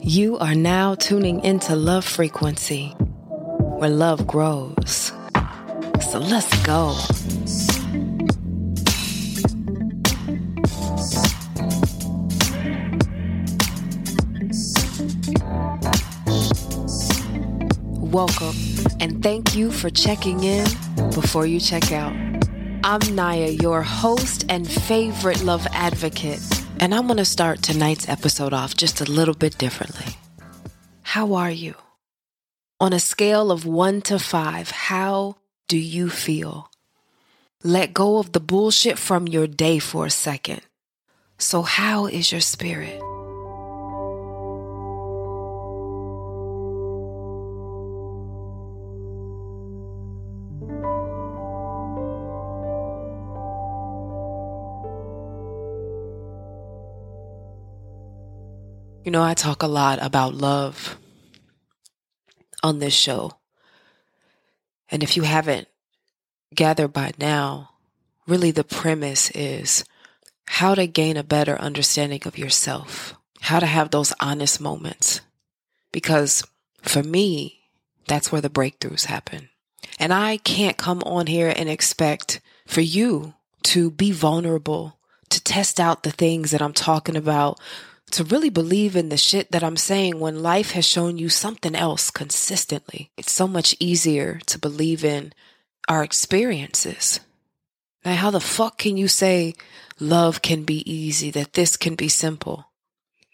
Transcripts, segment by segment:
You are now tuning into Love Frequency, where love grows. So let's go. Welcome, and thank you for checking in before you check out. I'm Naya, your host and favorite love advocate, and I'm going to start tonight's episode off just a little bit differently. How are you? On a scale of one to five, how do you feel? Let go of the bullshit from your day for a second. So, how is your spirit? You know, I talk a lot about love on this show. And if you haven't gathered by now, really the premise is how to gain a better understanding of yourself, how to have those honest moments. Because for me, that's where the breakthroughs happen. And I can't come on here and expect for you to be vulnerable, to test out the things that I'm talking about to really believe in the shit that I'm saying when life has shown you something else consistently. It's so much easier to believe in our experiences. Now, how the fuck can you say love can be easy, that this can be simple?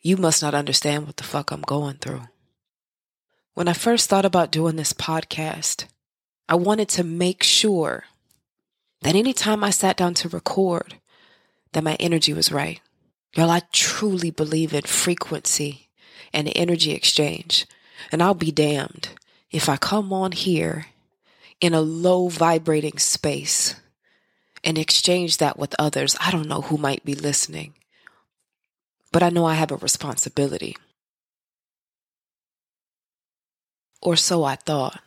You must not understand what the fuck I'm going through. When I first thought about doing this podcast, I wanted to make sure that anytime I sat down to record, that my energy was right. Y'all, I truly believe in frequency and energy exchange. And I'll be damned if I come on here in a low vibrating space and exchange that with others. I don't know who might be listening, but I know I have a responsibility. Or so I thought.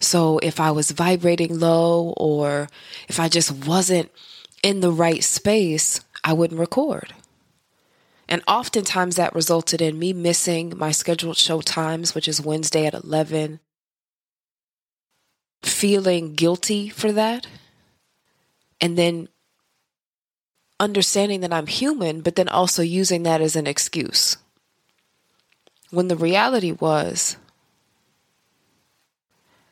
So if I was vibrating low or if I just wasn't in the right space, I wouldn't record. And oftentimes that resulted in me missing my scheduled show times, which is Wednesday at 11, feeling guilty for that, and then understanding that I'm human, but then also using that as an excuse. When the reality was,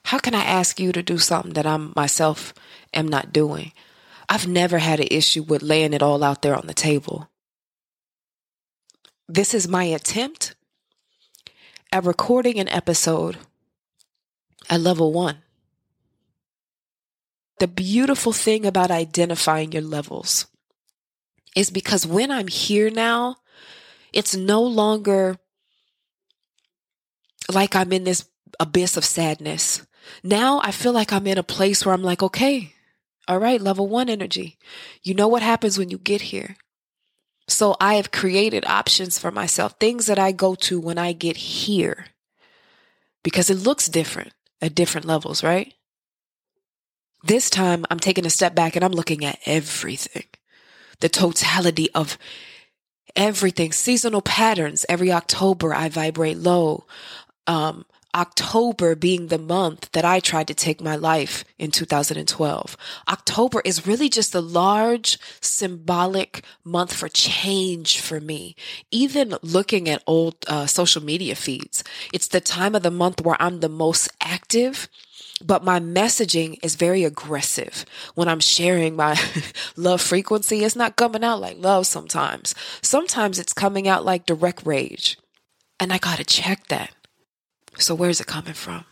how can I ask you to do something that I'm myself am not doing? I've never had an issue with laying it all out there on the table. This is my attempt at recording an episode at level one. The beautiful thing about identifying your levels is because when I'm here now, it's no longer like I'm in this abyss of sadness. Now I feel like I'm in a place where I'm like, okay, all right, level one energy. You know what happens when you get here. So I have created options for myself, things that I go to when I get here because it looks different at different levels, right? This time I'm taking a step back and I'm looking at everything, the totality of everything, seasonal patterns. Every October I vibrate low. Um, October being the month that I tried to take my life in 2012. October is really just a large symbolic month for change for me. Even looking at old uh, social media feeds, it's the time of the month where I'm the most active but my messaging is very aggressive when I'm sharing my love frequency. It's not coming out like love sometimes. Sometimes it's coming out like direct rage. And I got to check that. So, where's it coming from?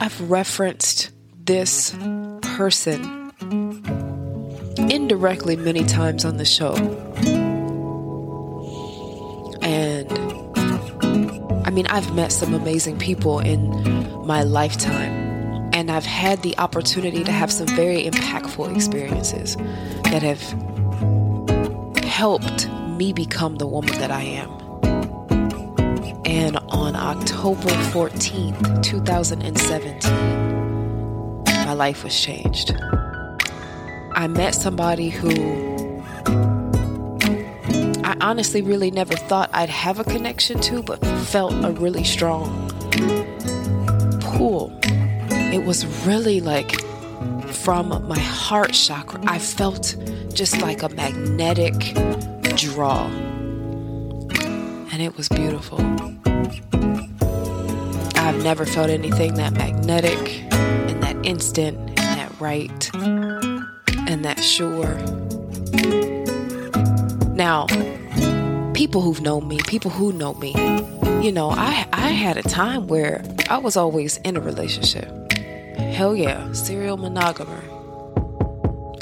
I've referenced this person indirectly many times on the show. And I mean, I've met some amazing people in my lifetime, and I've had the opportunity to have some very impactful experiences that have helped me become the woman that I am. And on October 14th, 2017, my life was changed. I met somebody who I honestly really never thought I'd have a connection to, but felt a really strong pull. It was really like from my heart chakra. I felt just like a magnetic draw. And it was beautiful. I've never felt anything that magnetic and that instant and that right and that sure. Now, people who've known me, people who know me, you know, I I had a time where I was always in a relationship. Hell yeah, serial monogamer.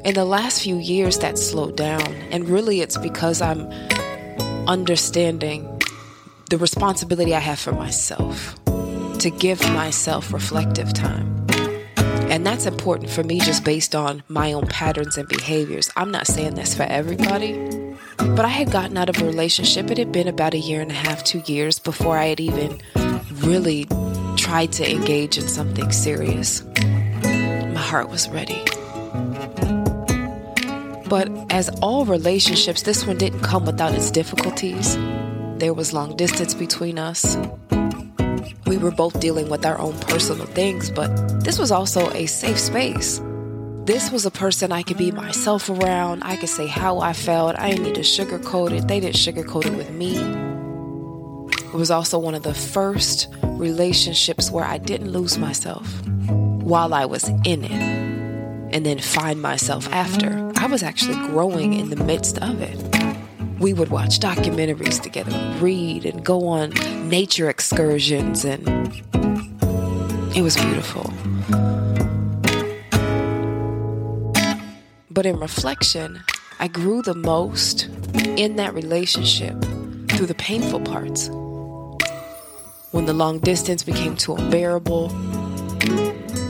In the last few years, that slowed down, and really it's because I'm understanding the responsibility I have for myself to give myself reflective time. And that's important for me just based on my own patterns and behaviors. I'm not saying this for everybody, but I had gotten out of a relationship. It had been about a year and a half, two years before I had even really tried to engage in something serious. My heart was ready. But as all relationships, this one didn't come without its difficulties. There was long distance between us. We were both dealing with our own personal things, but this was also a safe space. This was a person I could be myself around. I could say how I felt. I didn't need to sugarcoat it. They didn't sugarcoat it with me. It was also one of the first relationships where I didn't lose myself while I was in it and then find myself after. I was actually growing in the midst of it. We would watch documentaries together, read, and go on nature excursions, and it was beautiful. But in reflection, I grew the most in that relationship through the painful parts. When the long distance became too unbearable,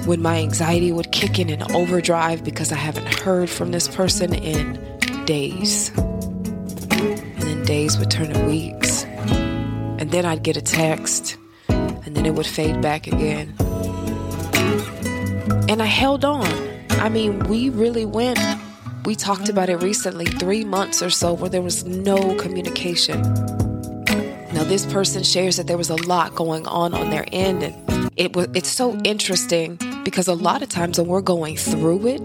when my anxiety would kick in an overdrive because I haven't heard from this person in days. And then days would turn to weeks. And then I'd get a text, and then it would fade back again. And I held on. I mean, we really went. We talked about it recently, three months or so, where there was no communication. Now, this person shares that there was a lot going on on their end, and it was it's so interesting because a lot of times when we're going through it,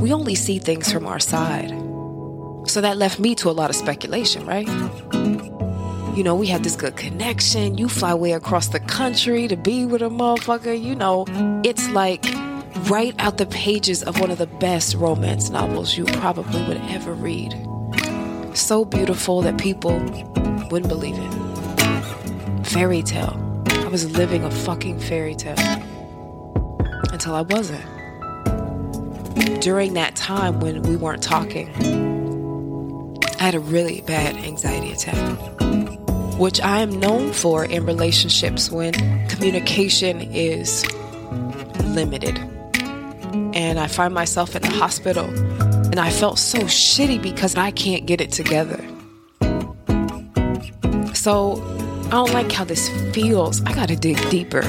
we only see things from our side. So that left me to a lot of speculation, right? You know, we had this good connection. You fly way across the country to be with a motherfucker. You know, it's like right out the pages of one of the best romance novels you probably would ever read. So beautiful that people wouldn't believe it. Fairy tale. I was living a fucking fairy tale until I wasn't. During that time when we weren't talking, I had a really bad anxiety attack, which I am known for in relationships when communication is limited. And I find myself in the hospital and I felt so shitty because I can't get it together. So I don't like how this feels. I gotta dig deeper.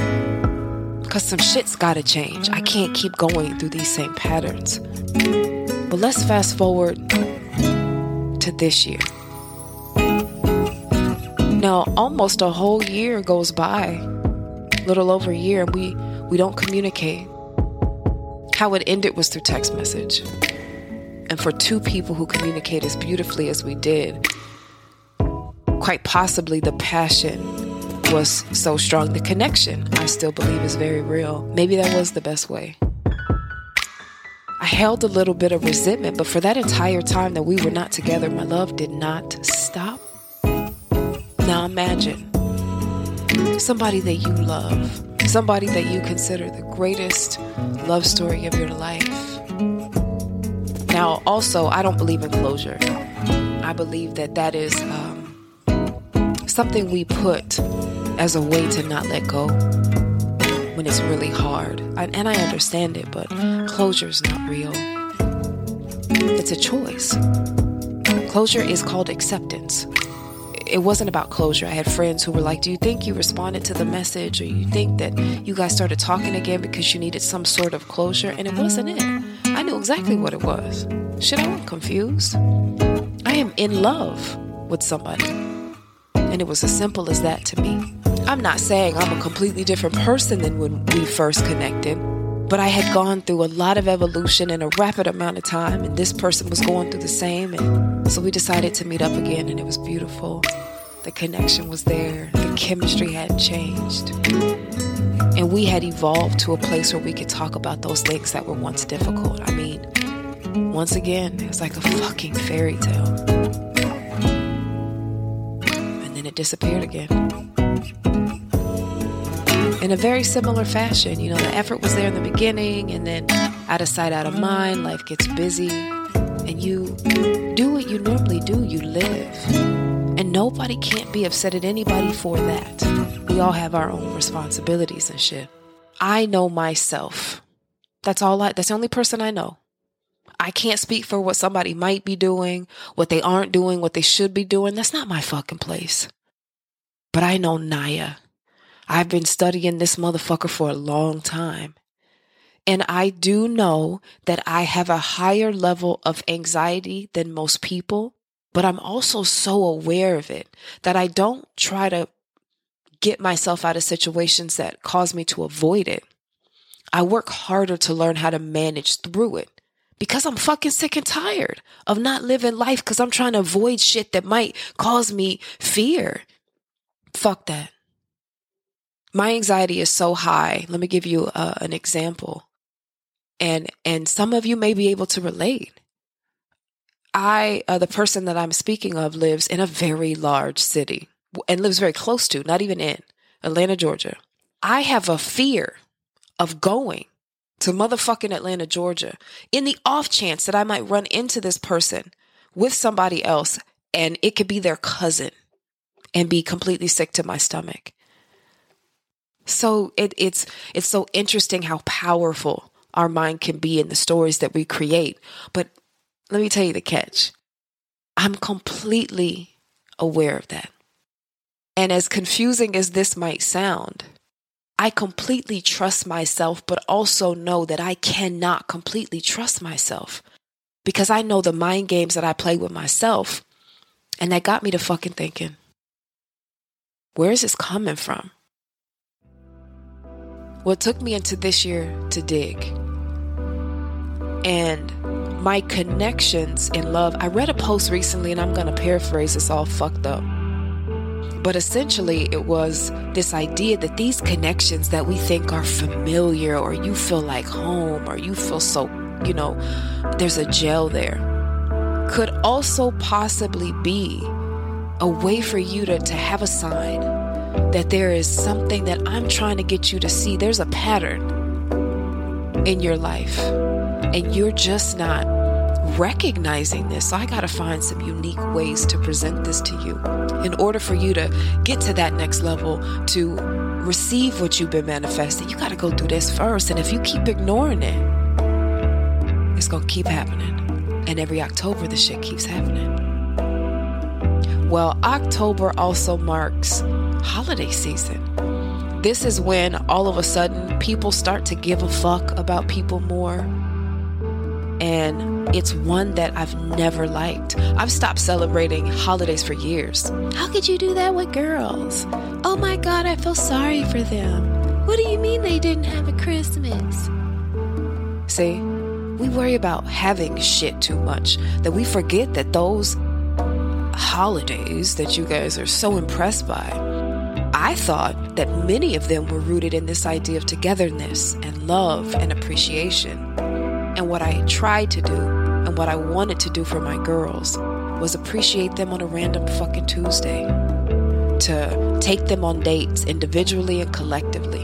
Because some shit's gotta change. I can't keep going through these same patterns. But let's fast forward to this year. Now, almost a whole year goes by, little over a year, and we, we don't communicate. How it ended was through text message. And for two people who communicate as beautifully as we did, quite possibly the passion was so strong. The connection, I still believe, is very real. Maybe that was the best way. I held a little bit of resentment, but for that entire time that we were not together, my love did not stop. Now imagine somebody that you love, somebody that you consider the greatest love story of your life. Now, also, I don't believe in closure. I believe that that is um, something we put as a way to not let go when it's really hard. I, and I understand it, but closure is not real. It's a choice. Closure is called acceptance. It wasn't about closure. I had friends who were like, Do you think you responded to the message, or you think that you guys started talking again because you needed some sort of closure? And it wasn't it. I knew exactly what it was. Shit, I wasn't confused. I am in love with somebody. And it was as simple as that to me. I'm not saying I'm a completely different person than when we first connected, but I had gone through a lot of evolution in a rapid amount of time, and this person was going through the same. And so we decided to meet up again, and it was beautiful. The connection was there, the chemistry hadn't changed. And we had evolved to a place where we could talk about those things that were once difficult. I mean, once again, it was like a fucking fairy tale. And it disappeared again. In a very similar fashion, you know, the effort was there in the beginning, and then out of sight, out of mind, life gets busy, and you do what you normally do, you live. And nobody can't be upset at anybody for that. We all have our own responsibilities and shit. I know myself. That's all I, that's the only person I know. I can't speak for what somebody might be doing, what they aren't doing, what they should be doing. That's not my fucking place. But I know Naya. I've been studying this motherfucker for a long time. And I do know that I have a higher level of anxiety than most people but I'm also so aware of it that I don't try to get myself out of situations that cause me to avoid it. I work harder to learn how to manage through it because I'm fucking sick and tired of not living life because I'm trying to avoid shit that might cause me fear. Fuck that. My anxiety is so high. Let me give you uh, an example. And and some of you may be able to relate. I, uh, the person that I'm speaking of, lives in a very large city and lives very close to, not even in Atlanta, Georgia. I have a fear of going to motherfucking Atlanta, Georgia, in the off chance that I might run into this person with somebody else and it could be their cousin and be completely sick to my stomach. So it, it's it's so interesting how powerful our mind can be in the stories that we create. But let me tell you the catch. I'm completely aware of that. And as confusing as this might sound, I completely trust myself, but also know that I cannot completely trust myself because I know the mind games that I play with myself. And that got me to fucking thinking, where is this coming from? What took me into this year to dig. And my connections in love. I read a post recently, and I'm going to paraphrase this all fucked up. But essentially, it was this idea that these connections that we think are familiar, or you feel like home, or you feel so, you know, there's a gel there, could also possibly be a way for you to, to have a sign that there is something that I'm trying to get you to see. There's a pattern in your life and you're just not recognizing this. I got to find some unique ways to present this to you in order for you to get to that next level to receive what you've been manifesting. You got to go through this first. And if you keep ignoring it, it's going to keep happening. And every October, the shit keeps happening. Well, October also marks holiday season. This is when all of a sudden people start to give a fuck about people more and it's one that I've never liked. I've stopped celebrating holidays for years. How could you do that with girls? Oh my God, I feel sorry for them. What do you mean they didn't have a Christmas? See, we worry about having shit too much that we forget that those holidays that you guys are so impressed by, I thought that many of them were rooted in this idea of togetherness and love and appreciation. And what I tried to do and what I wanted to do for my girls was appreciate them on a random fucking Tuesday, to take them on dates individually and collectively.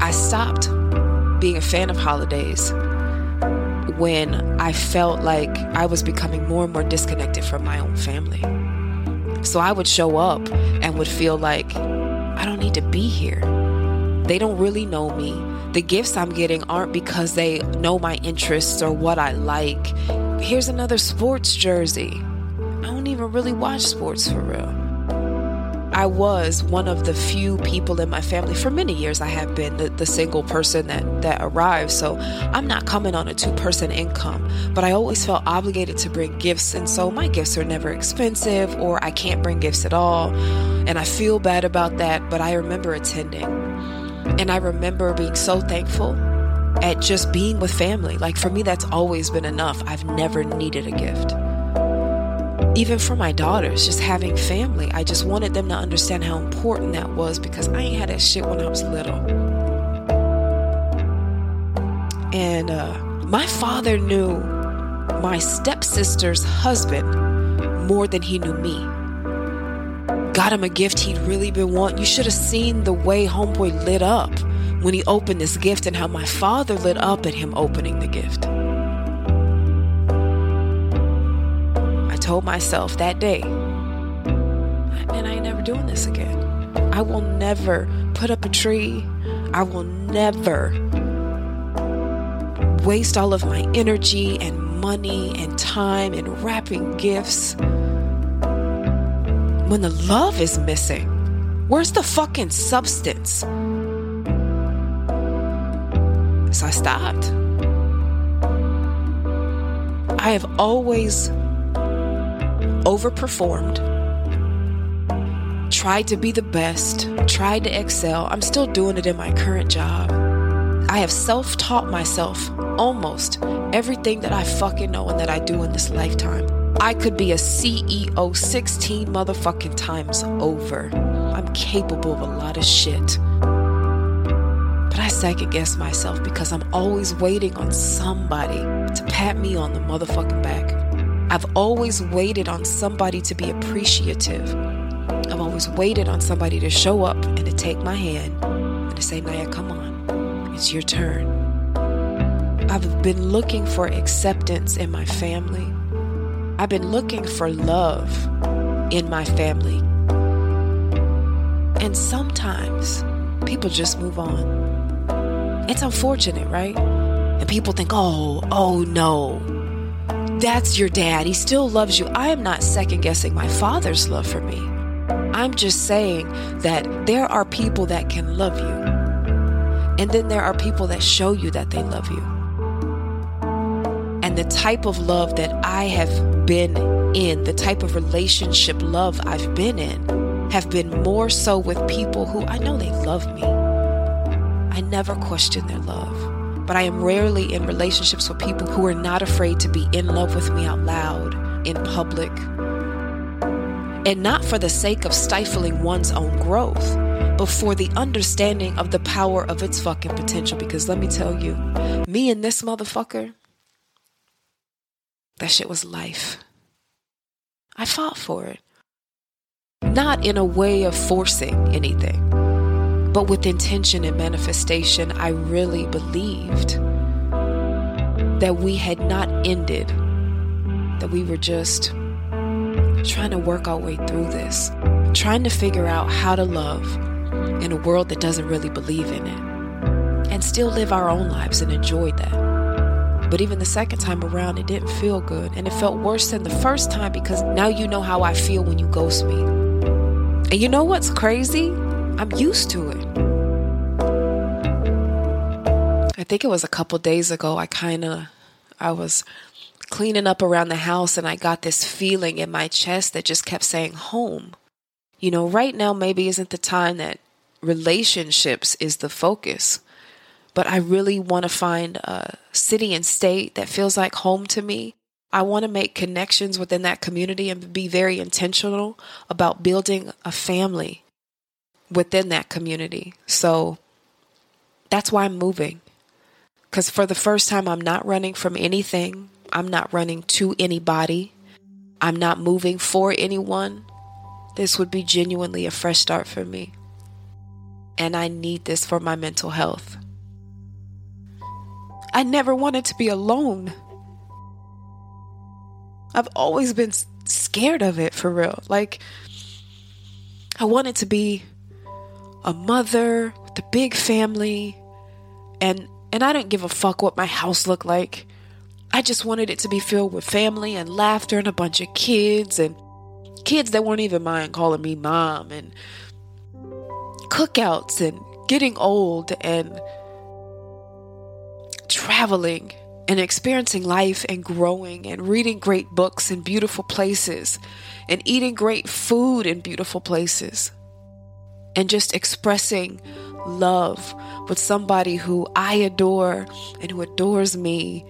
I stopped being a fan of holidays when I felt like I was becoming more and more disconnected from my own family. So I would show up and would feel like I don't need to be here. They don't really know me the gifts I'm getting aren't because they know my interests or what I like. Here's another sports jersey. I don't even really watch sports for real. I was one of the few people in my family for many years. I have been the, the single person that that arrives, so I'm not coming on a two person income. But I always felt obligated to bring gifts, and so my gifts are never expensive, or I can't bring gifts at all, and I feel bad about that. But I remember attending, and I remember being so thankful at just being with family. Like for me, that's always been enough. I've never needed a gift even for my daughters, just having family. I just wanted them to understand how important that was because I ain't had that shit when I was little. And uh, my father knew my stepsister's husband more than he knew me. Got him a gift he'd really been wanting. You should have seen the way Homeboy lit up when he opened this gift and how my father lit up at him opening the gift. I told myself that day, man, I ain't never doing this again. I will never put up a tree. I will never waste all of my energy and money and time in wrapping gifts when the love is missing. Where's the fucking substance? So I stopped. I have always overperformed, tried to be the best, tried to excel. I'm still doing it in my current job. I have self taught myself almost everything that I fucking know and that I do in this lifetime. I could be a CEO 16 motherfucking times over. I'm capable of a lot of shit. But I second guess myself because I'm always waiting on somebody to pat me on the motherfucking back. I've always waited on somebody to be appreciative. I've always waited on somebody to show up and to take my hand and to say, Naya, come on, it's your turn. I've been looking for acceptance in my family. I've been looking for love in my family. And sometimes people just move on. It's unfortunate, right? And people think, oh, oh no, that's your dad. He still loves you. I am not second guessing my father's love for me. I'm just saying that there are people that can love you. And then there are people that show you that they love you. And the type of love that I have been in, the type of relationship love I've been in, have been more so with people who I know they love me. I never question their love but I am rarely in relationships with people who are not afraid to be in love with me out loud, in public. And not for the sake of stifling one's own growth, but for the understanding of the power of its fucking potential. Because let me tell you, me and this motherfucker, that shit was life. I fought for it. Not in a way of forcing anything but with intention and manifestation, I really believed that we had not ended, that we were just trying to work our way through this, trying to figure out how to love in a world that doesn't really believe in it, and still live our own lives and enjoy that. But even the second time around, it didn't feel good. And it felt worse than the first time because now you know how I feel when you ghost me. And you know what's crazy? I'm used to it. I think it was a couple days ago, I kind of I was cleaning up around the house and I got this feeling in my chest that just kept saying home. You know, right now maybe isn't the time that relationships is the focus. But I really want to find a city and state that feels like home to me. I want to make connections within that community and be very intentional about building a family within that community. So that's why I'm moving. Because for the first time, I'm not running from anything, I'm not running to anybody, I'm not moving for anyone. This would be genuinely a fresh start for me. And I need this for my mental health. I never wanted to be alone. I've always been scared of it for real. Like, I wanted to be a mother with a big family and and I didn't give a fuck what my house looked like. I just wanted it to be filled with family and laughter and a bunch of kids and kids that weren't even mine calling me mom and cookouts and getting old and traveling and experiencing life and growing and reading great books in beautiful places and eating great food in beautiful places and just expressing love with somebody who I adore and who adores me.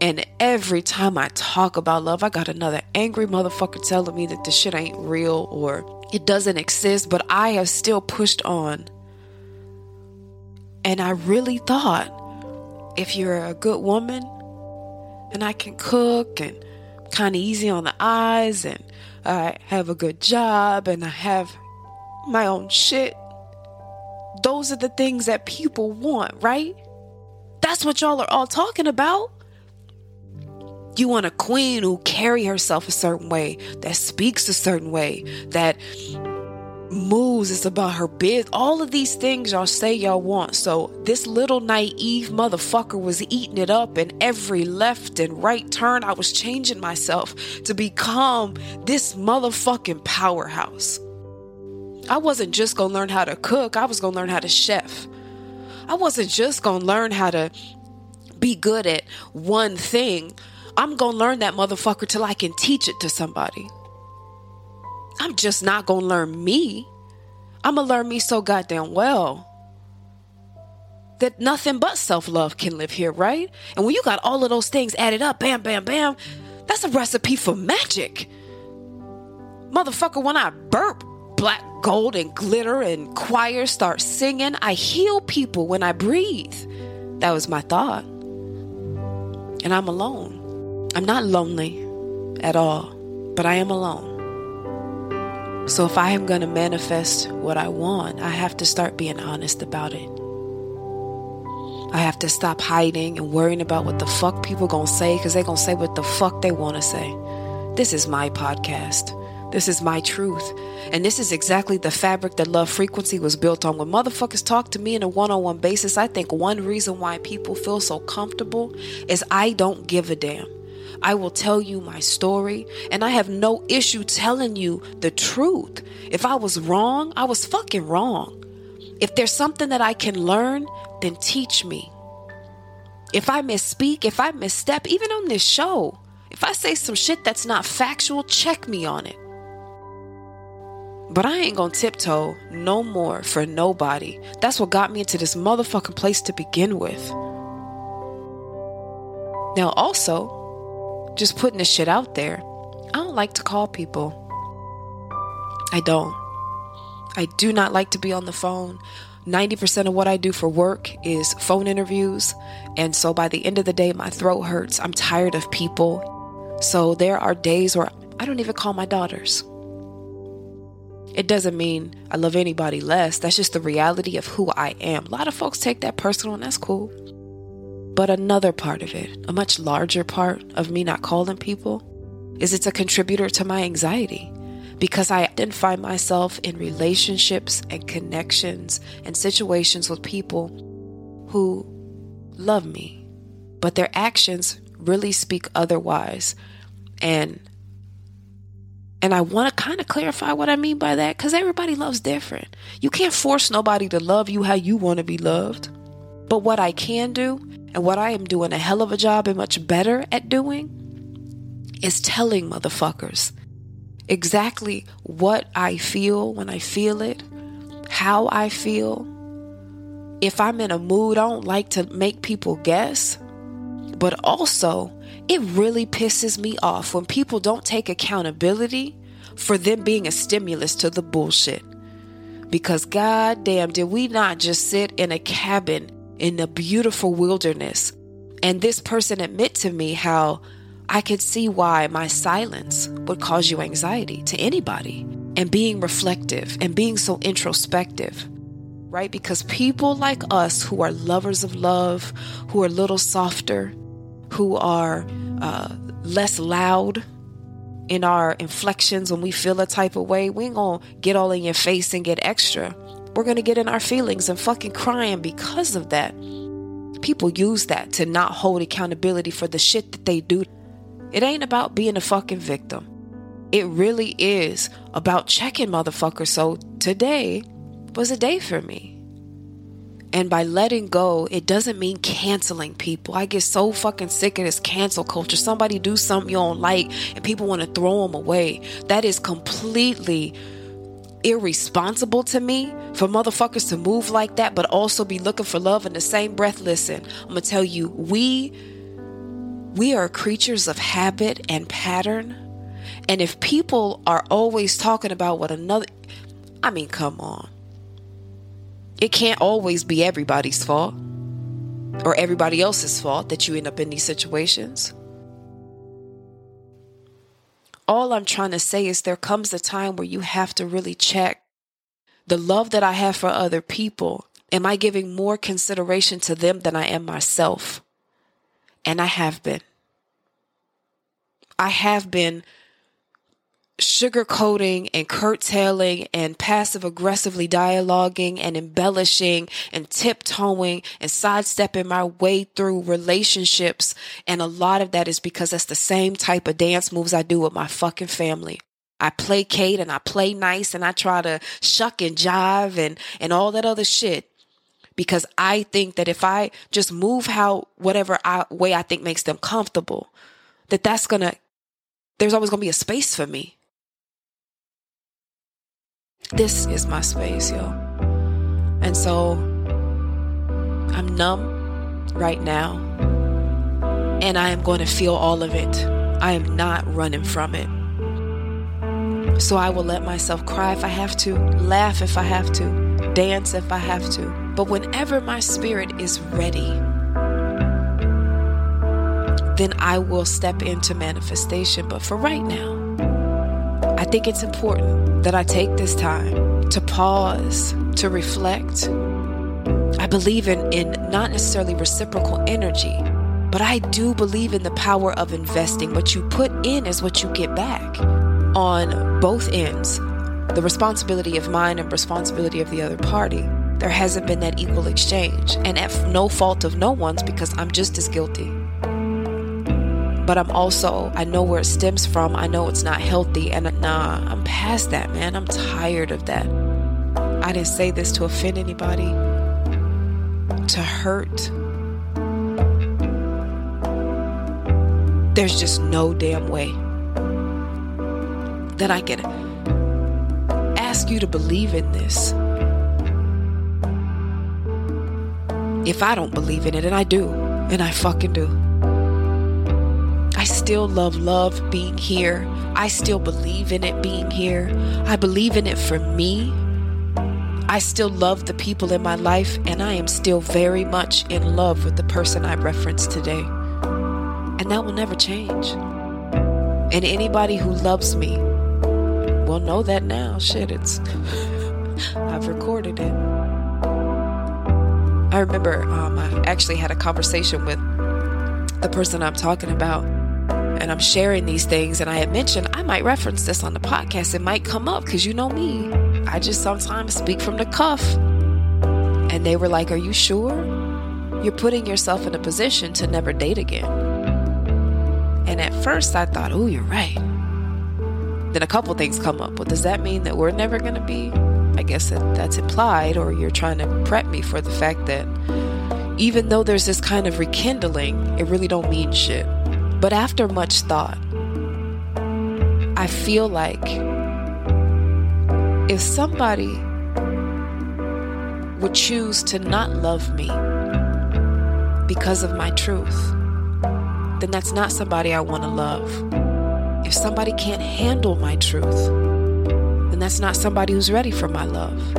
And every time I talk about love, I got another angry motherfucker telling me that this shit ain't real or it doesn't exist, but I have still pushed on. And I really thought if you're a good woman and I can cook and kind of easy on the eyes and I have a good job and I have my own shit, those are the things that people want, right? That's what y'all are all talking about. You want a queen who carry herself a certain way, that speaks a certain way, that moves is about her biz. All of these things y'all say y'all want. So this little naive motherfucker was eating it up and every left and right turn I was changing myself to become this motherfucking powerhouse. I wasn't just going to learn how to cook, I was going to learn how to chef. I wasn't just going to learn how to be good at one thing. I'm going to learn that motherfucker till I can teach it to somebody. I'm just not going to learn me. I'm going to learn me so goddamn well that nothing but self love can live here, right? And when you got all of those things added up, bam, bam, bam, that's a recipe for magic. Motherfucker, when I burp, black gold and glitter and choirs start singing. I heal people when I breathe. That was my thought. And I'm alone. I'm not lonely at all, but I am alone. So if I am going to manifest what I want, I have to start being honest about it. I have to stop hiding and worrying about what the fuck people going to say because they going to say what the fuck they want to say. This is my podcast. This is my truth. And this is exactly the fabric that love frequency was built on. When motherfuckers talk to me in a one on one basis, I think one reason why people feel so comfortable is I don't give a damn. I will tell you my story, and I have no issue telling you the truth. If I was wrong, I was fucking wrong. If there's something that I can learn, then teach me. If I misspeak, if I misstep, even on this show, if I say some shit that's not factual, check me on it. But I ain't gonna tiptoe no more for nobody. That's what got me into this motherfucking place to begin with. Now, also, just putting this shit out there, I don't like to call people. I don't. I do not like to be on the phone. 90% of what I do for work is phone interviews. And so by the end of the day, my throat hurts. I'm tired of people. So there are days where I don't even call my daughters. It doesn't mean I love anybody less. That's just the reality of who I am. A lot of folks take that personal, and that's cool. But another part of it, a much larger part of me not calling people, is it's a contributor to my anxiety because I find myself in relationships and connections and situations with people who love me, but their actions really speak otherwise. And and I want to kind of clarify what I mean by that because everybody loves different. You can't force nobody to love you how you want to be loved. But what I can do, and what I am doing a hell of a job and much better at doing, is telling motherfuckers exactly what I feel when I feel it, how I feel. If I'm in a mood, I don't like to make people guess. But also, it really pisses me off when people don't take accountability for them being a stimulus to the bullshit. Because goddamn, did we not just sit in a cabin in a beautiful wilderness and this person admit to me how I could see why my silence would cause you anxiety to anybody and being reflective and being so introspective right? Because people like us who are lovers of love, who are a little softer, who are uh, less loud in our inflections when we feel a type of way, we ain't gonna get all in your face and get extra. We're gonna get in our feelings and fucking crying because of that. People use that to not hold accountability for the shit that they do. It ain't about being a fucking victim. it really is about checking motherfuckers. So today was a day for me. And by letting go, it doesn't mean canceling people. I get so fucking sick of this cancel culture. Somebody do something you don't like and people want to throw them away. That is completely irresponsible to me for motherfuckers to move like that, but also be looking for love in the same breath. Listen, I'm gonna tell you, we we are creatures of habit and pattern. And if people are always talking about what another I mean, come on. It can't always be everybody's fault or everybody else's fault that you end up in these situations. All I'm trying to say is there comes a time where you have to really check the love that I have for other people. Am I giving more consideration to them than I am myself? And I have been. I have been sugarcoating and curtailing and passive aggressively dialoguing and embellishing and tiptoeing and sidestepping my way through relationships. And a lot of that is because that's the same type of dance moves I do with my fucking family. I placate and I play nice and I try to shuck and jive and, and all that other shit. Because I think that if I just move how, whatever I, way I think makes them comfortable, that that's gonna, there's always gonna be a space for me this is my space, yo. And so I'm numb right now. And I am going to feel all of it. I am not running from it. So I will let myself cry if I have to, laugh if I have to, dance if I have to. But whenever my spirit is ready, then I will step into manifestation. But for right now, I think it's important that I take this time to pause, to reflect. I believe in, in not necessarily reciprocal energy, but I do believe in the power of investing. What you put in is what you get back on both ends. The responsibility of mine and responsibility of the other party. There hasn't been that equal exchange, and at no fault of no one's because I'm just as guilty but I'm also, I know where it stems from. I know it's not healthy. And nah, I'm past that, man. I'm tired of that. I didn't say this to offend anybody, to hurt. There's just no damn way that I can ask you to believe in this. If I don't believe in it, and I do, and I fucking do. Still love love being here. I still believe in it being here. I believe in it for me. I still love the people in my life, and I am still very much in love with the person I referenced today. And that will never change. And anybody who loves me will know that now. Shit, it's. I've recorded it. I remember um, I actually had a conversation with the person I'm talking about and I'm sharing these things, and I had mentioned I might reference this on the podcast. It might come up because you know me. I just sometimes speak from the cuff. And they were like, Are you sure? You're putting yourself in a position to never date again. And at first I thought, Oh, you're right. Then a couple things come up. Well, does that mean that we're never going to be? I guess that that's implied, or you're trying to prep me for the fact that even though there's this kind of rekindling, it really don't mean shit. But after much thought, I feel like if somebody would choose to not love me because of my truth, then that's not somebody I want to love. If somebody can't handle my truth, then that's not somebody who's ready for my love.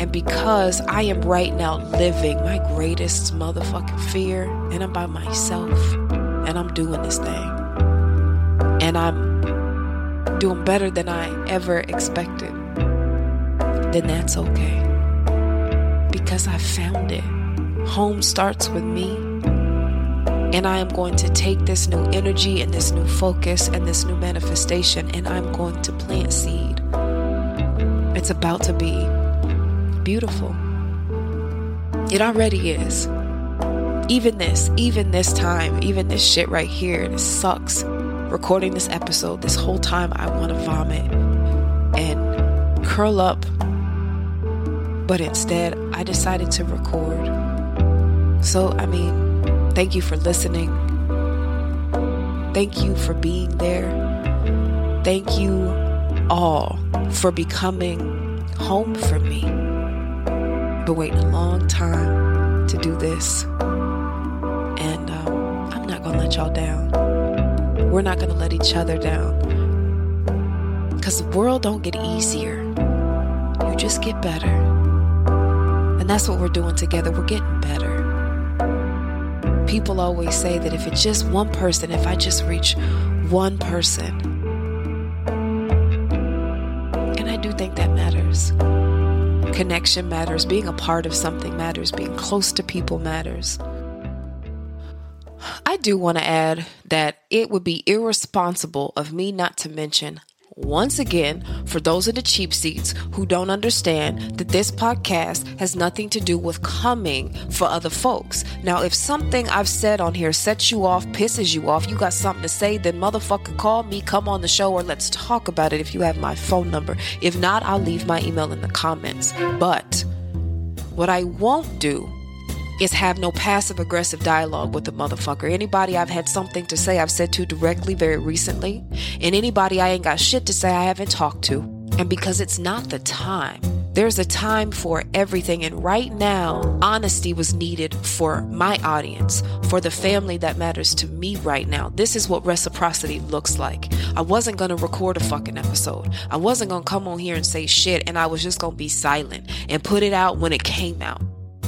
And because I am right now living my greatest motherfucking fear and I'm by myself, and I'm doing this thing. And I'm doing better than I ever expected. Then that's okay. Because I found it. Home starts with me. And I am going to take this new energy and this new focus and this new manifestation and I'm going to plant seed. It's about to be beautiful. It already is even this, even this time, even this shit right here, this sucks. recording this episode, this whole time I want to vomit and curl up. But instead, I decided to record. So, I mean, thank you for listening. Thank you for being there. Thank you all for becoming home for me. Been waiting a long time to do this. Y'all down. We're not going to let each other down. Because the world don't get easier. You just get better. And that's what we're doing together. We're getting better. People always say that if it's just one person, if I just reach one person, and I do think that matters. Connection matters. Being a part of something matters. Being close to people matters. Do want to add that it would be irresponsible of me not to mention once again, for those of the cheap seats who don't understand that this podcast has nothing to do with coming for other folks. Now, if something I've said on here sets you off, pisses you off, you got something to say, then motherfucker call me, come on the show, or let's talk about it if you have my phone number. If not, I'll leave my email in the comments. But what I won't do is have no passive aggressive dialogue with the motherfucker. Anybody I've had something to say, I've said to directly very recently, and anybody I ain't got shit to say, I haven't talked to. And because it's not the time. There's a time for everything. And right now, honesty was needed for my audience, for the family that matters to me right now. This is what reciprocity looks like. I wasn't going to record a fucking episode. I wasn't going to come on here and say shit, and I was just going to be silent and put it out when it came out.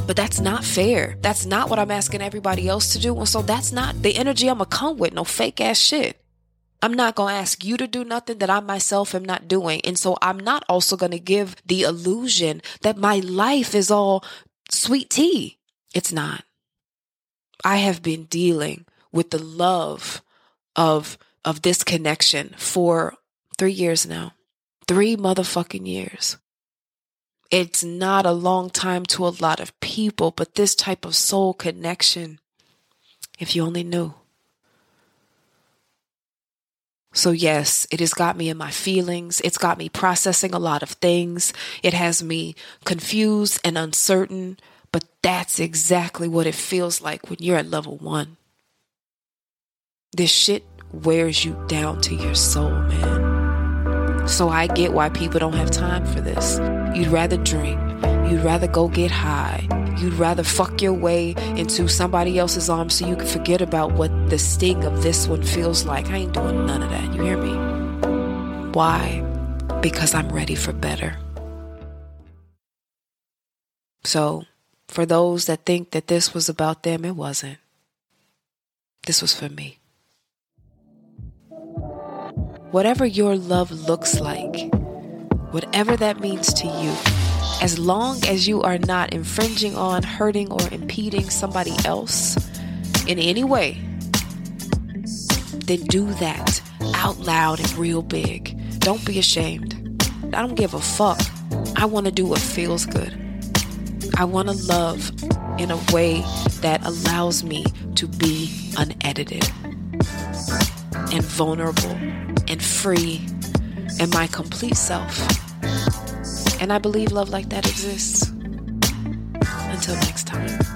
But that's not fair. That's not what I'm asking everybody else to do. And so that's not the energy I'm going to come with. No fake ass shit. I'm not going to ask you to do nothing that I myself am not doing. And so I'm not also going to give the illusion that my life is all sweet tea. It's not. I have been dealing with the love of of this connection for 3 years now. 3 motherfucking years. It's not a long time to a lot of people, but this type of soul connection, if you only knew. So, yes, it has got me in my feelings. It's got me processing a lot of things. It has me confused and uncertain, but that's exactly what it feels like when you're at level one. This shit wears you down to your soul, man. So I get why people don't have time for this. You'd rather drink. You'd rather go get high. You'd rather fuck your way into somebody else's arms so you can forget about what the sting of this one feels like. I ain't doing none of that. You hear me? Why? Because I'm ready for better. So, for those that think that this was about them, it wasn't. This was for me whatever your love looks like, whatever that means to you, as long as you are not infringing on, hurting, or impeding somebody else in any way, then do that out loud and real big. Don't be ashamed. I don't give a fuck. I want to do what feels good. I want to love in a way that allows me to be unedited and vulnerable and free and my complete self. And I believe love like that exists. Until next time.